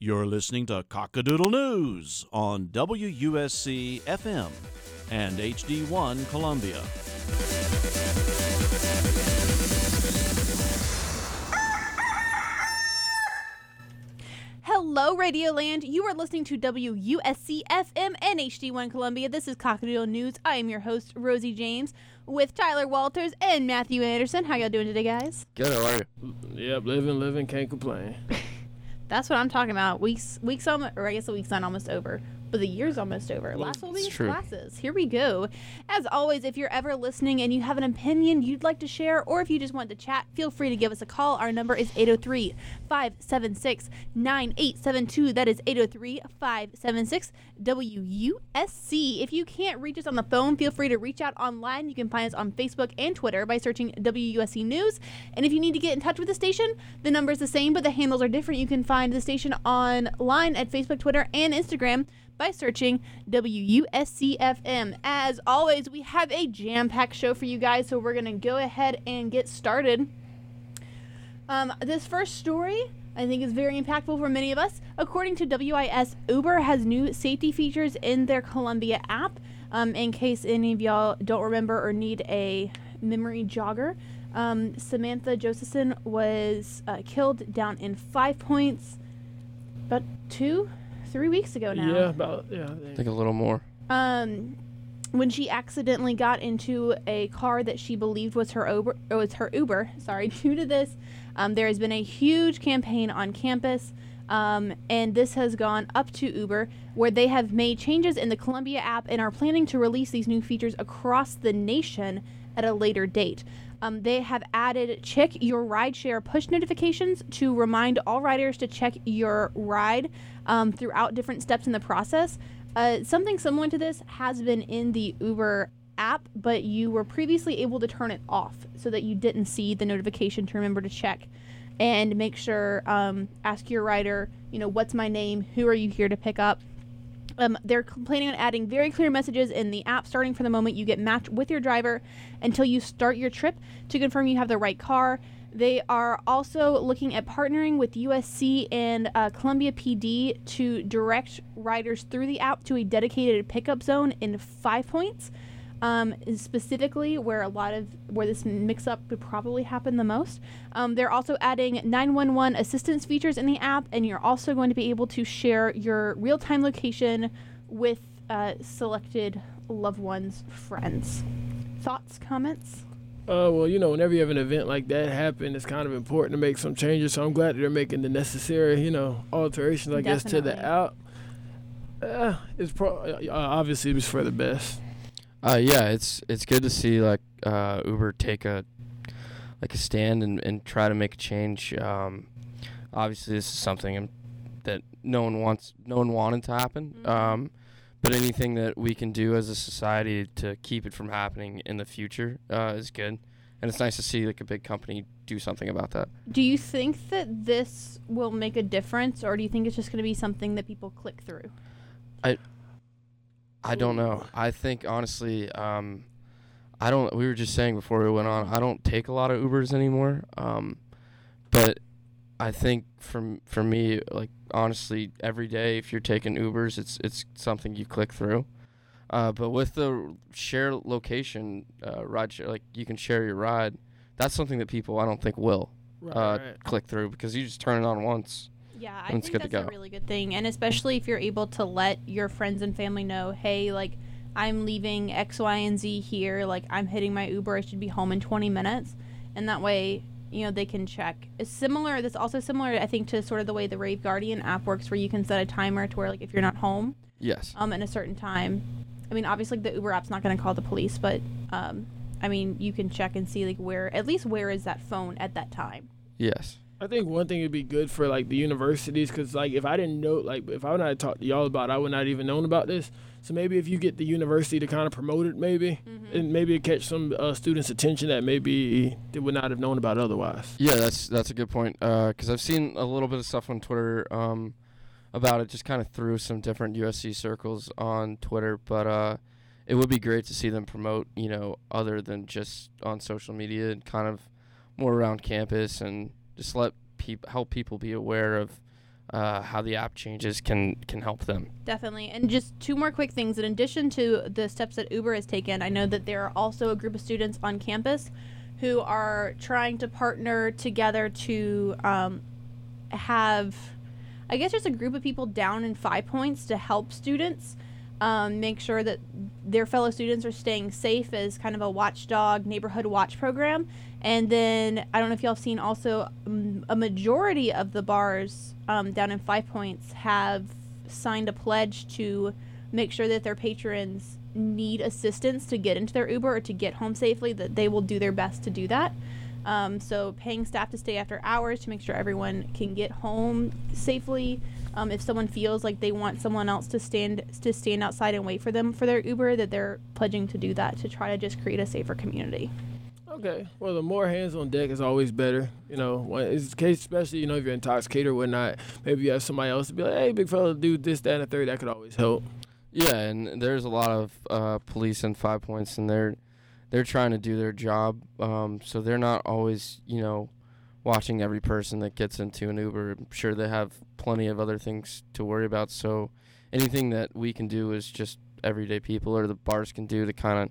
You're listening to Cockadoodle News on WUSC FM and HD1 Columbia. Hello, Radioland. You are listening to WUSC FM and HD1 Columbia. This is Cockadoodle News. I am your host, Rosie James, with Tyler Walters and Matthew Anderson. How y'all doing today, guys? Good, how are you? Yep, living, living, can't complain. That's what I'm talking about. Weeks, weeks on, or I guess the week's not almost over, but the year's almost over. Last will be it's true. classes. Here we go. As always, if you're ever listening and you have an opinion you'd like to share, or if you just want to chat, feel free to give us a call. Our number is 803 576 9872. That is 803 576 WUSC. If you can't reach us on the phone, feel free to reach out online. You can find us on Facebook and Twitter by searching WUSC News. And if you need to get in touch with the station, the number is the same, but the handles are different. You can find the station online at Facebook, Twitter, and Instagram by searching WUSCFM. As always, we have a jam packed show for you guys, so we're going to go ahead and get started. Um, this first story, I think, is very impactful for many of us. According to WIS, Uber has new safety features in their Columbia app. Um, in case any of y'all don't remember or need a memory jogger, um, Samantha Josephson was uh, killed down in Five Points about two, three weeks ago now Yeah, about yeah. I I think. think a little more. um, when she accidentally got into a car that she believed was her Uber, or was her Uber. Sorry. Due to this, um, there has been a huge campaign on campus, um, and this has gone up to Uber, where they have made changes in the Columbia app and are planning to release these new features across the nation at a later date. Um, they have added check your rideshare push notifications to remind all riders to check your ride um, throughout different steps in the process. Uh, something similar to this has been in the Uber app, but you were previously able to turn it off so that you didn't see the notification to remember to check and make sure, um, ask your rider, you know, what's my name? Who are you here to pick up? Um, they're planning on adding very clear messages in the app starting from the moment you get matched with your driver until you start your trip to confirm you have the right car. They are also looking at partnering with USC and uh, Columbia PD to direct riders through the app to a dedicated pickup zone in Five Points, um, specifically where a lot of where this mix-up could probably happen the most. Um, they're also adding 911 assistance features in the app, and you're also going to be able to share your real-time location with uh, selected loved ones, friends. Thoughts, comments? Uh, well, you know, whenever you have an event like that happen, it's kind of important to make some changes. So I'm glad that they're making the necessary, you know, alterations, I guess, to the app. Uh, it's pro- uh, obviously it's for the best. Uh, yeah, it's it's good to see like uh, Uber take a like a stand and, and try to make a change. Um, obviously, this is something that no one wants, no one wanted to happen. Mhm. Um, but anything that we can do as a society to keep it from happening in the future uh, is good, and it's nice to see like a big company do something about that. Do you think that this will make a difference, or do you think it's just going to be something that people click through? I don't know. I think honestly, um, I don't. We were just saying before we went on. I don't take a lot of Ubers anymore. Um, but I think from for me, like honestly, every day if you're taking Ubers, it's it's something you click through. Uh, but with the share location, uh, ride share, like you can share your ride. That's something that people I don't think will Right. uh, right. click through because you just turn it on once. Yeah, I think that's a really good thing, and especially if you're able to let your friends and family know, hey, like I'm leaving X, Y, and Z here. Like I'm hitting my Uber. I should be home in 20 minutes, and that way, you know, they can check. It's similar. That's also similar, I think, to sort of the way the Rave Guardian app works, where you can set a timer to where, like, if you're not home, Yes. um, in a certain time. I mean, obviously the Uber app's not going to call the police, but um, I mean, you can check and see like where, at least where is that phone at that time. Yes. I think one thing would be good for like the universities, because like if I didn't know, like if I would not have talked to y'all about, it, I would not even known about this. So maybe if you get the university to kind of promote it, maybe, and maybe it catch some uh, students' attention that maybe they would not have known about otherwise. Yeah, that's that's a good point. Because I've seen a little bit of stuff on Twitter um, about it, just kind of through some different USC circles on Twitter. But uh, it would be great to see them promote, you know, other than just on social media and kind of more around campus and just let people help people be aware of uh, how the app changes can can help them. Definitely. And just two more quick things. In addition to the steps that Uber has taken, I know that there are also a group of students on campus who are trying to partner together to um, have, I guess, just a group of people down in Five Points to help students. Um, make sure that their fellow students are staying safe as kind of a watchdog neighborhood watch program. And then I don't know if y'all have seen also a majority of the bars um, down in Five Points have signed a pledge to make sure that their patrons need assistance to get into their Uber or to get home safely, that they will do their best to do that. Um, so paying staff to stay after hours to make sure everyone can get home safely. Um, if someone feels like they want someone else to stand to stand outside and wait for them for their Uber, that they're pledging to do that to try to just create a safer community. Okay. Well, the more hands on deck is always better. You know, when it's the case, especially you know if you're intoxicated or whatnot. Maybe you have somebody else to be like, "Hey, big fella, do this, that, and the third. That could always help. Yeah, and there's a lot of uh, police in Five Points, and they're they're trying to do their job. Um, so they're not always, you know, watching every person that gets into an Uber. I'm sure they have plenty of other things to worry about. So anything that we can do is just everyday people or the bars can do to kind of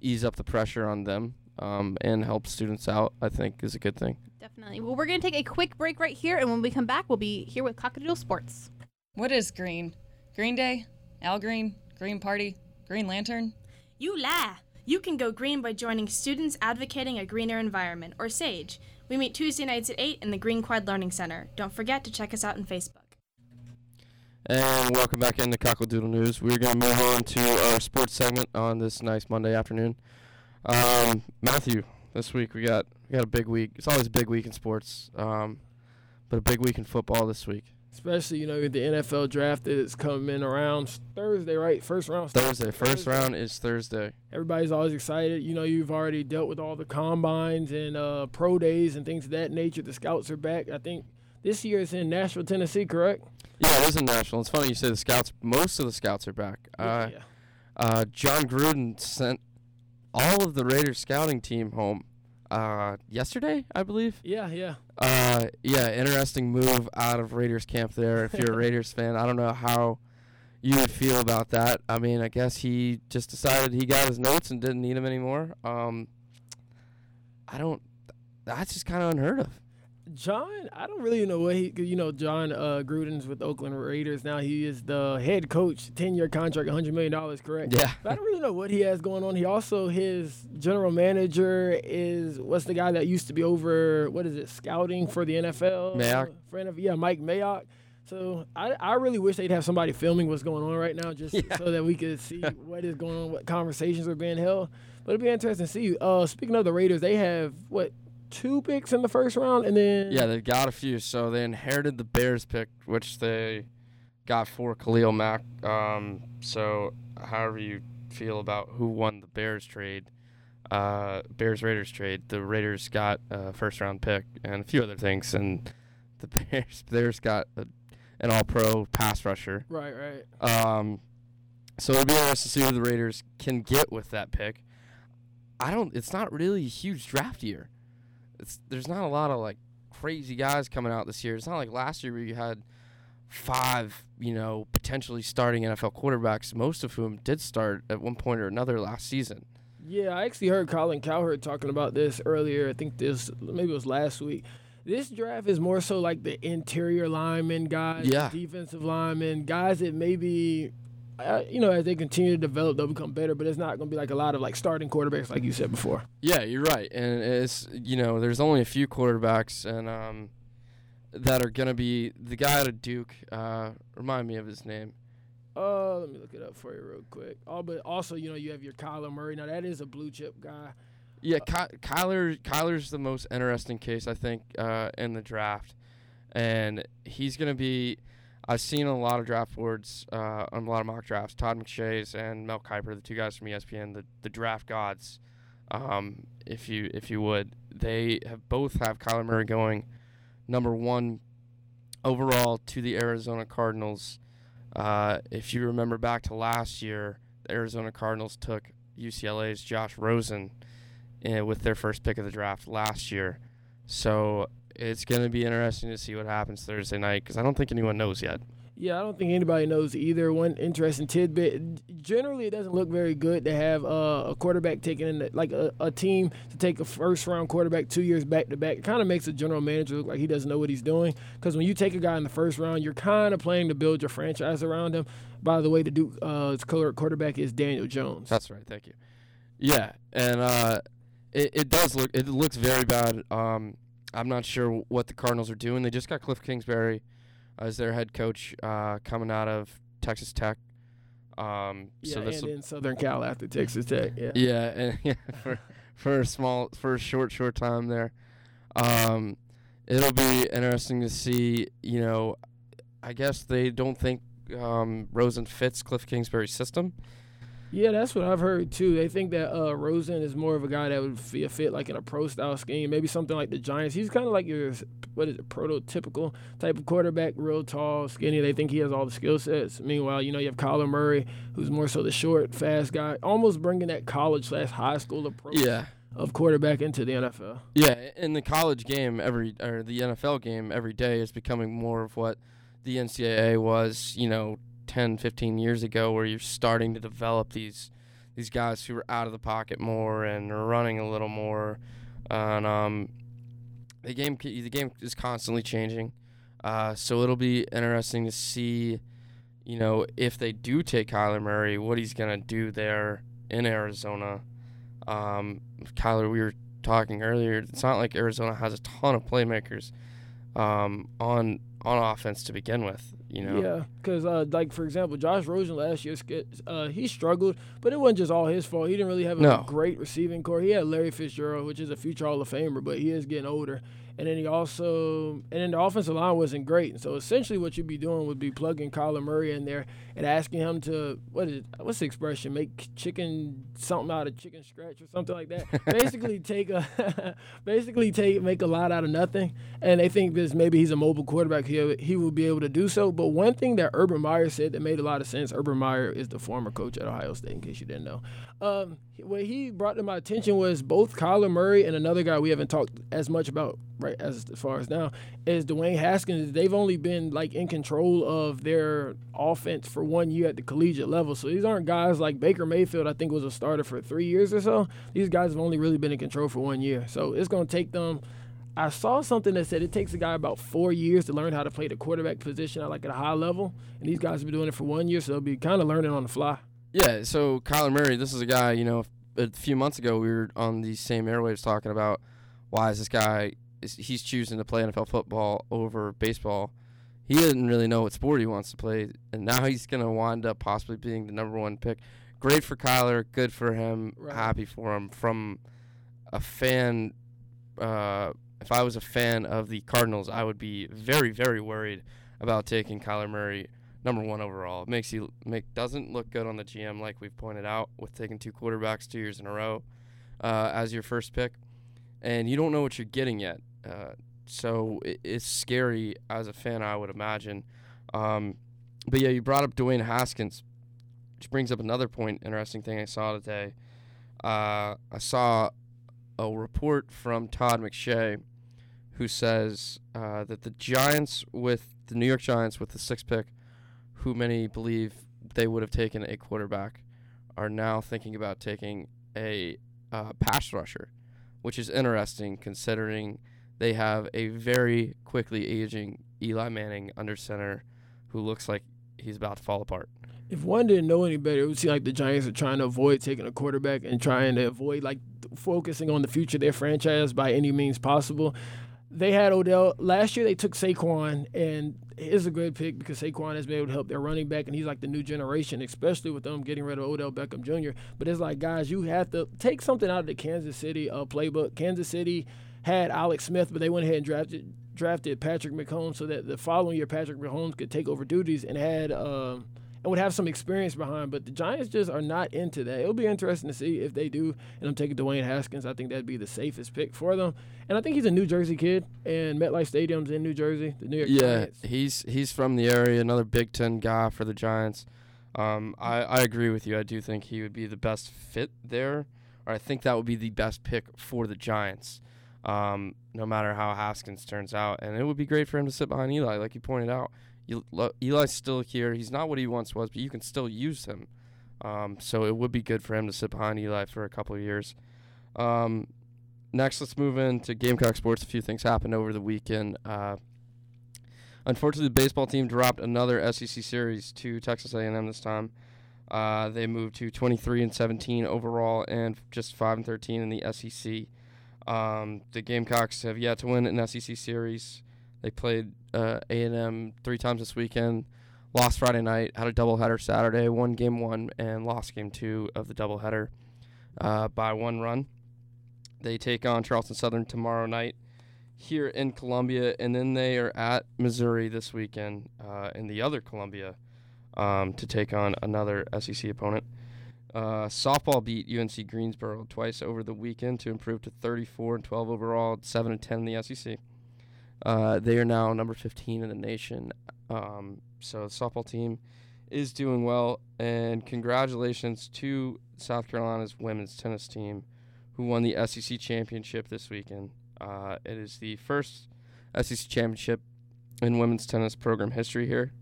ease up the pressure on them um, and help students out. I think is a good thing. Definitely. Well, we're going to take a quick break right here, and when we come back, we'll be here with Cockadoodle Sports. What is green? Green Day? Al Green? Green Party? Green Lantern? You lie. You can go green by joining Students Advocating a Greener Environment, or SAGE. We meet Tuesday nights at 8 in the Green Quad Learning Center. Don't forget to check us out on Facebook. And welcome back into Cockadoodle News. We're going to move on to our sports segment on this nice Monday afternoon. Um, Matthew, this week we got we got a big week. It's always a big week in sports, um, but a big week in football this week. Especially you know the NFL draft is coming around Thursday, right? First round. Thursday, first round is Thursday. Everybody's always excited. You know, you've already dealt with all the combines and uh, pro days and things of that nature. The scouts are back. I think this year it's in Nashville, Tennessee, correct? Yeah, it is in Nashville. It's funny you say the scouts. Most of the scouts are back. Uh, yeah. uh, Jon Gruden sent all of the Raiders scouting team home uh, yesterday, I believe. Yeah, yeah. Uh, yeah, interesting move out of Raiders camp there. If you're a Raiders fan, I don't know how you would feel about that. I mean, I guess he just decided he got his notes and didn't need them anymore. Um, I don't. That's just kind of unheard of. Jon, I don't really know what he, you know, Jon uh, Gruden's with Oakland Raiders now. He is the head coach, ten year contract, hundred million dollars, correct? Yeah. But I don't really know what he has going on. He also his general manager is what's the guy that used to be over what is it scouting for the NFL? Mayock. Friend of, yeah, Mike Mayock. So I, I really wish they'd have somebody filming what's going on right now, just Yeah. so that we could see what is going on, what conversations are being held. But it'd be interesting to see. Uh, speaking of the Raiders, they have what two picks in the first round, and then Yeah, they got a few. So they inherited the Bears pick, which they got for Khalil Mack. Um, so however you feel about who won the Bears trade, uh, Bears Raiders trade, the Raiders got a first round pick and a few other things, and the Bears Bears got a, an All Pro pass rusher. right, right. Um, so it'll be interesting to see who the Raiders can get with that pick. I don't. It's not really a huge draft year. It's there's not a lot of like crazy guys coming out this year. It's not like last year where you had five, you know, potentially starting NFL quarterbacks, most of whom did start at one point or another last season. Yeah, I actually heard Colin Cowherd talking about this earlier. I think this maybe it was last week. This draft is more so like the interior lineman guys, Yeah. defensive linemen, guys that maybe, uh, you know, as they continue to develop, they'll become better. But it's not going to be like a lot of like starting quarterbacks, like you said before. Yeah, you're right, and it's you know there's only a few quarterbacks and um that are gonna be the guy out of Duke. Uh, remind me of his name. Uh, let me look it up for you real quick. Oh, but also, you know, you have your Kyler Murray. Now that is a blue chip guy. Yeah, Ky- Kyler Kyler's the most interesting case I think uh, in the draft, and he's gonna be. I've seen a lot of draft boards, uh, on a lot of mock drafts. Todd McShay's and Mel Kiper, the two guys from ESPN, the, the draft gods, um, if you if you would, they have both have Kyler Murray going number one overall to the Arizona Cardinals. Uh, if you remember back to last year, the Arizona Cardinals took UCLA's Josh Rosen uh, with their first pick of the draft last year. So it's going to be interesting to see what happens Thursday night because I don't think anyone knows yet. Yeah, I don't think anybody knows either. One interesting tidbit: generally, it doesn't look very good to have uh, a quarterback taking in the, like a, a, team to take a first round quarterback two years back to back. It kind of makes a general manager look like he doesn't know what he's doing. Because when you take a guy in the first round, you're kind of playing to build your franchise around him. By the way, the Duke uh, quarterback is Daniel Jones. That's right. Thank you. Yeah, and uh, it it does look it looks very bad. Um, I'm not sure what the Cardinals are doing. They just got Cliff Kingsbury as their head coach uh, coming out of Texas Tech. Um, yeah, so this and in Southern Cal after Texas Tech. Yeah, yeah, and yeah, for for a small for a short short time there. Um, it'll be interesting to see. You know, I guess they don't think um, Rosen fits Cliff Kingsbury's system. Yeah, that's what I've heard too. They think that uh, Rosen is more of a guy that would be a fit like in a pro style scheme, maybe something like the Giants. He's kind of like your what is it, prototypical type of quarterback, real tall, skinny. They think he has all the skill sets. Meanwhile, you know you have Kyler Murray, who's more so the short, fast guy, almost bringing that college slash high school approach. Yeah. Of quarterback into the NFL. Yeah, in the college game every or the NFL game every day is becoming more of what the NCAA was, you know, 10, 15 years ago where you're starting to develop these these guys who are out of the pocket more and are running a little more. And um, the game the game is constantly changing. Uh, so it'll be interesting to see, you know, if they do take Kyler Murray, what he's gonna do there in Arizona. Um, Kyler, we were talking earlier. It's not like Arizona has a ton of playmakers um, on on offense to begin with. You know? Yeah, because uh, like for example, Josh Rosen last year, uh, he struggled, but it wasn't just all his fault. He didn't really have a no. great receiving corps. He had Larry Fitzgerald, which is a future Hall of Famer, but he is getting older. And then he also, and then the offensive line wasn't great. And So essentially, what you'd be doing would be plugging Kyler Murray in there and asking him to what is what's the expression? Make chicken something out of chicken scratch or something like that. basically, take a basically take make a lot out of nothing. And they think because maybe he's a mobile quarterback, he he will be able to do so. But one thing that Urban Meyer said that made a lot of sense. Urban Meyer is the former coach at Ohio State, in case you didn't know. Um, what he brought to my attention was both Kyler Murray and another guy we haven't talked as much about right as, far as now is Dwayne Haskins. They've only been like in control of their offense for one year at the collegiate level. So these aren't guys like Baker Mayfield. I think was a starter for three years or so. These guys have only really been in control for one year. So it's to take them. I saw something that said it takes a guy about four years to learn how to play the quarterback position at like at a high level, and these guys have been doing it for one year, so they'll be kind of learning on the fly. Yeah. So Kyler Murray, this is a guy. You know, a few months ago we were on these same airwaves talking about why is this guy he's choosing to play NFL football over baseball. He didn't really know what sport he wants to play, and now he's gonna wind up possibly being the number one pick. Great for Kyler, good for him, Right. happy for him. From a fan, uh, if I was a fan of the Cardinals, I would be very, very worried about taking Kyler Murray number one overall. It makes you make doesn't look good on the GM, like we've pointed out, with taking two quarterbacks two years in a row uh, as your first pick, and you don't know what you're getting yet. Uh, so it, it's scary as a fan, I would imagine. Um, but yeah, you brought up Dwayne Haskins, which brings up another point. Interesting thing I saw today. Uh, I saw a report from Todd McShay, who says uh, that the Giants, with the New York Giants, with the sixth pick, who many believe they would have taken a quarterback, are now thinking about taking a uh, pass rusher, which is interesting considering they have a very quickly aging Eli Manning under center who looks like he's about to fall apart. If one didn't know any better, it would seem like the Giants are trying to avoid taking a quarterback and trying to avoid like focusing on the future of their franchise by any means possible. They had Odell last year. They took Saquon, and it's a good pick because Saquon has been able to help their running back, and he's like the new generation, especially with them getting rid of Odell Beckham Jr. But it's like, guys, you have to take something out of the Kansas City uh, playbook. Kansas City had Alex Smith, but they went ahead and drafted drafted Patrick Mahomes so that the following year Patrick Mahomes could take over duties and had um, and would have some experience behind. But the Giants just are not into that. It'll be interesting to see if they do. And I'm taking Dwayne Haskins. I think that'd be the safest pick for them. And I think he's a New Jersey kid, and MetLife Stadium's in New Jersey. The New York Yeah, Giants. he's he's from the area, another Big Ten guy for the Giants. Um, I, I agree with you. I do think he would be the best fit there, or I think that would be the best pick for the Giants. Um, no matter how Haskins turns out. And it would be great for him to sit behind Eli, like you pointed out. Eli's still here. He's not what he once was, but you can still use him. Um, so it would be good for him to sit behind Eli for a couple of years. Um, next, let's move into Gamecock sports. A few things happened over the weekend. Uh, unfortunately, the baseball team dropped another SEC series to Texas A&M this time. Uh, they moved to 23 and 17 overall and just 5 and 13 in the SEC. Um, the Gamecocks have yet to win an SEC series. They played uh, A&M three times this weekend. Lost Friday night, had a doubleheader Saturday, won game one, and lost game two of the doubleheader uh, by one run. They take on Charleston Southern tomorrow night here in Columbia, and then they are at Missouri this weekend uh, in the other Columbia um, to take on another SEC opponent. Uh, softball beat UNC Greensboro twice over the weekend to improve to 34 and 12 overall, 7 and 10 in the SEC. Uh, they are now number 15 in the nation. Um, so the softball team is doing well, and congratulations to South Carolina's women's tennis team, who won the SEC championship this weekend. Uh, it is the first SEC championship in women's tennis program history here.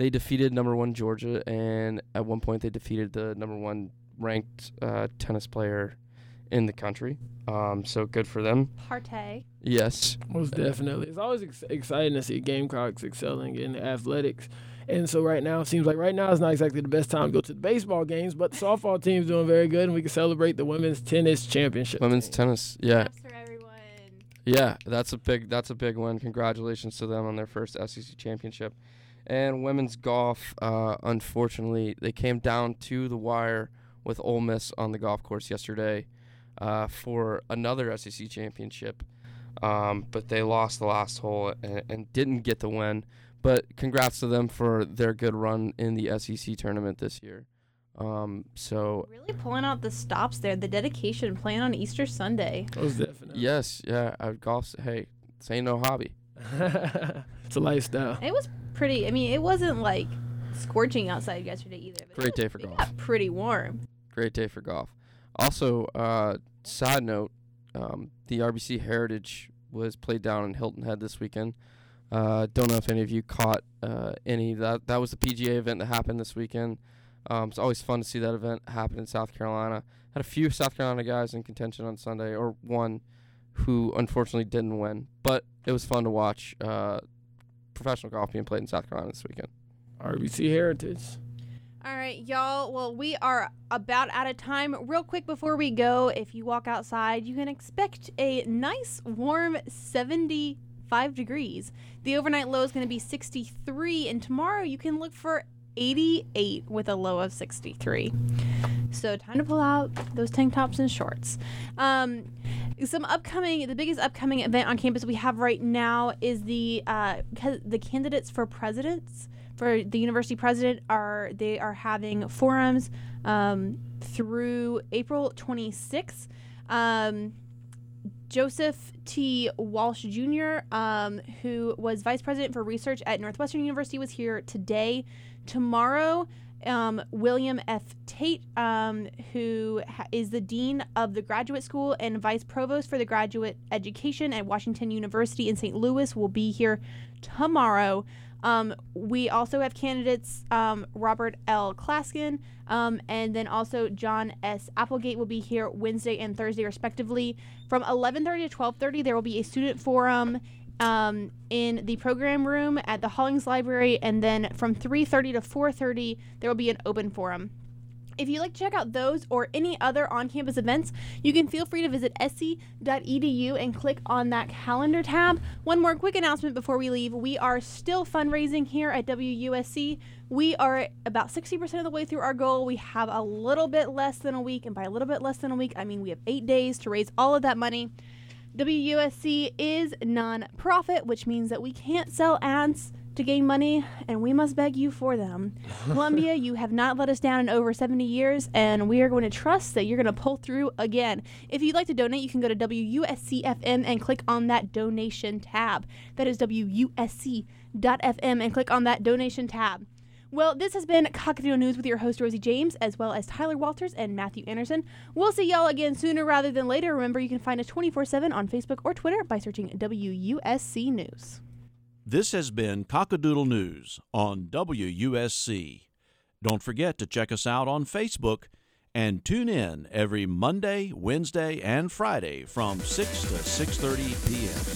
They defeated number one Georgia, and at one point they defeated the number one ranked uh, tennis player in the country. Um, so good for them. Partey. Yes. Most definitely. It's always ex- exciting to see Gamecocks excelling in athletics. And so right now, it seems like right now is not exactly the best time to go to the baseball games, but the softball team's doing very good, and we can celebrate the women's tennis championship. Women's team. tennis. Yeah. For everyone. Yeah, that's a big that's a big win. Congratulations to them on their first SEC championship. And women's golf, uh, unfortunately, they came down to the wire with Ole Miss on the golf course yesterday uh, for another SEC championship. Um, but they lost the last hole and, and didn't get the win. But congrats to them for their good run in the SEC tournament this year. Um, so Really pulling out the stops there. The dedication playing on Easter Sunday. Most definitely. yes, yeah, I golf. Hey, this ain't no hobby. it's a lifestyle. It was pretty. I mean, it wasn't like scorching outside yesterday either. Great was- day for golf. got pretty warm. Great day for golf. Also, uh, side note, um, the RBC Heritage was played down in Hilton Head this weekend. Uh, don't know if any of you caught uh, any. That that was the PGA event that happened this weekend. Um, it's always fun to see that event happen in South Carolina. Had a few South Carolina guys in contention on Sunday, or one who unfortunately didn't win. But it was fun to watch uh, professional golf being played in South Carolina this weekend. RBC Heritage. All right, y'all. Well, we are about out of time. Real quick before we go, if you walk outside, you can expect a nice warm 75 degrees. The overnight low is going to be 63, and tomorrow you can look for 88 with a low of 63. So time to pull out those tank tops and shorts. Um, some upcoming, the biggest upcoming event on campus we have right now is the uh, the candidates for presidents for the university president are they are having forums um, through April 26th. Um, Joseph T. Walsh Jr., um, who was vice president for research at Northwestern University, was here today. Tomorrow, um, William F. Tate, um, who ha- is the dean of the graduate school and vice provost for the graduate education at Washington University in St. Louis, will be here tomorrow. Um, we also have candidates um, Robert L. Caslen, um, and then also John S. Applegate will be here Wednesday and Thursday respectively. From 11:30 to 12:30, there will be a student forum um, in the program room at the Hollings Library, and then from 3:30 to 4:30, there will be an open forum. If you'd like to check out those or any other on campus events, you can feel free to visit sc.edu and click on that calendar tab. One more quick announcement before we leave we are still fundraising here at WUSC. We are about 60% of the way through our goal. We have a little bit less than a week, and by a little bit less than a week, I mean we have eight days to raise all of that money. WUSC is non-profit, which means that we can't sell ads to gain money, and we must beg you for them. Columbia, you have not let us down in over 70 years, and we are going to trust that you're going to pull through again. If you'd like to donate, you can go to WUSCFM and click on that donation tab. That is WUSC.FM and click on that donation tab. Well, this has been Cockadoodle News with your host, Rosie James, as well as Tyler Walters and Matthew Anderson. We'll see y'all again sooner rather than later. Remember, you can find us 24 7 on Facebook or Twitter by searching WUSC News. This has been Cockadoodle News on WUSC. Don't forget to check us out on Facebook and tune in every Monday, Wednesday, and Friday from 6 to 6:30 p.m.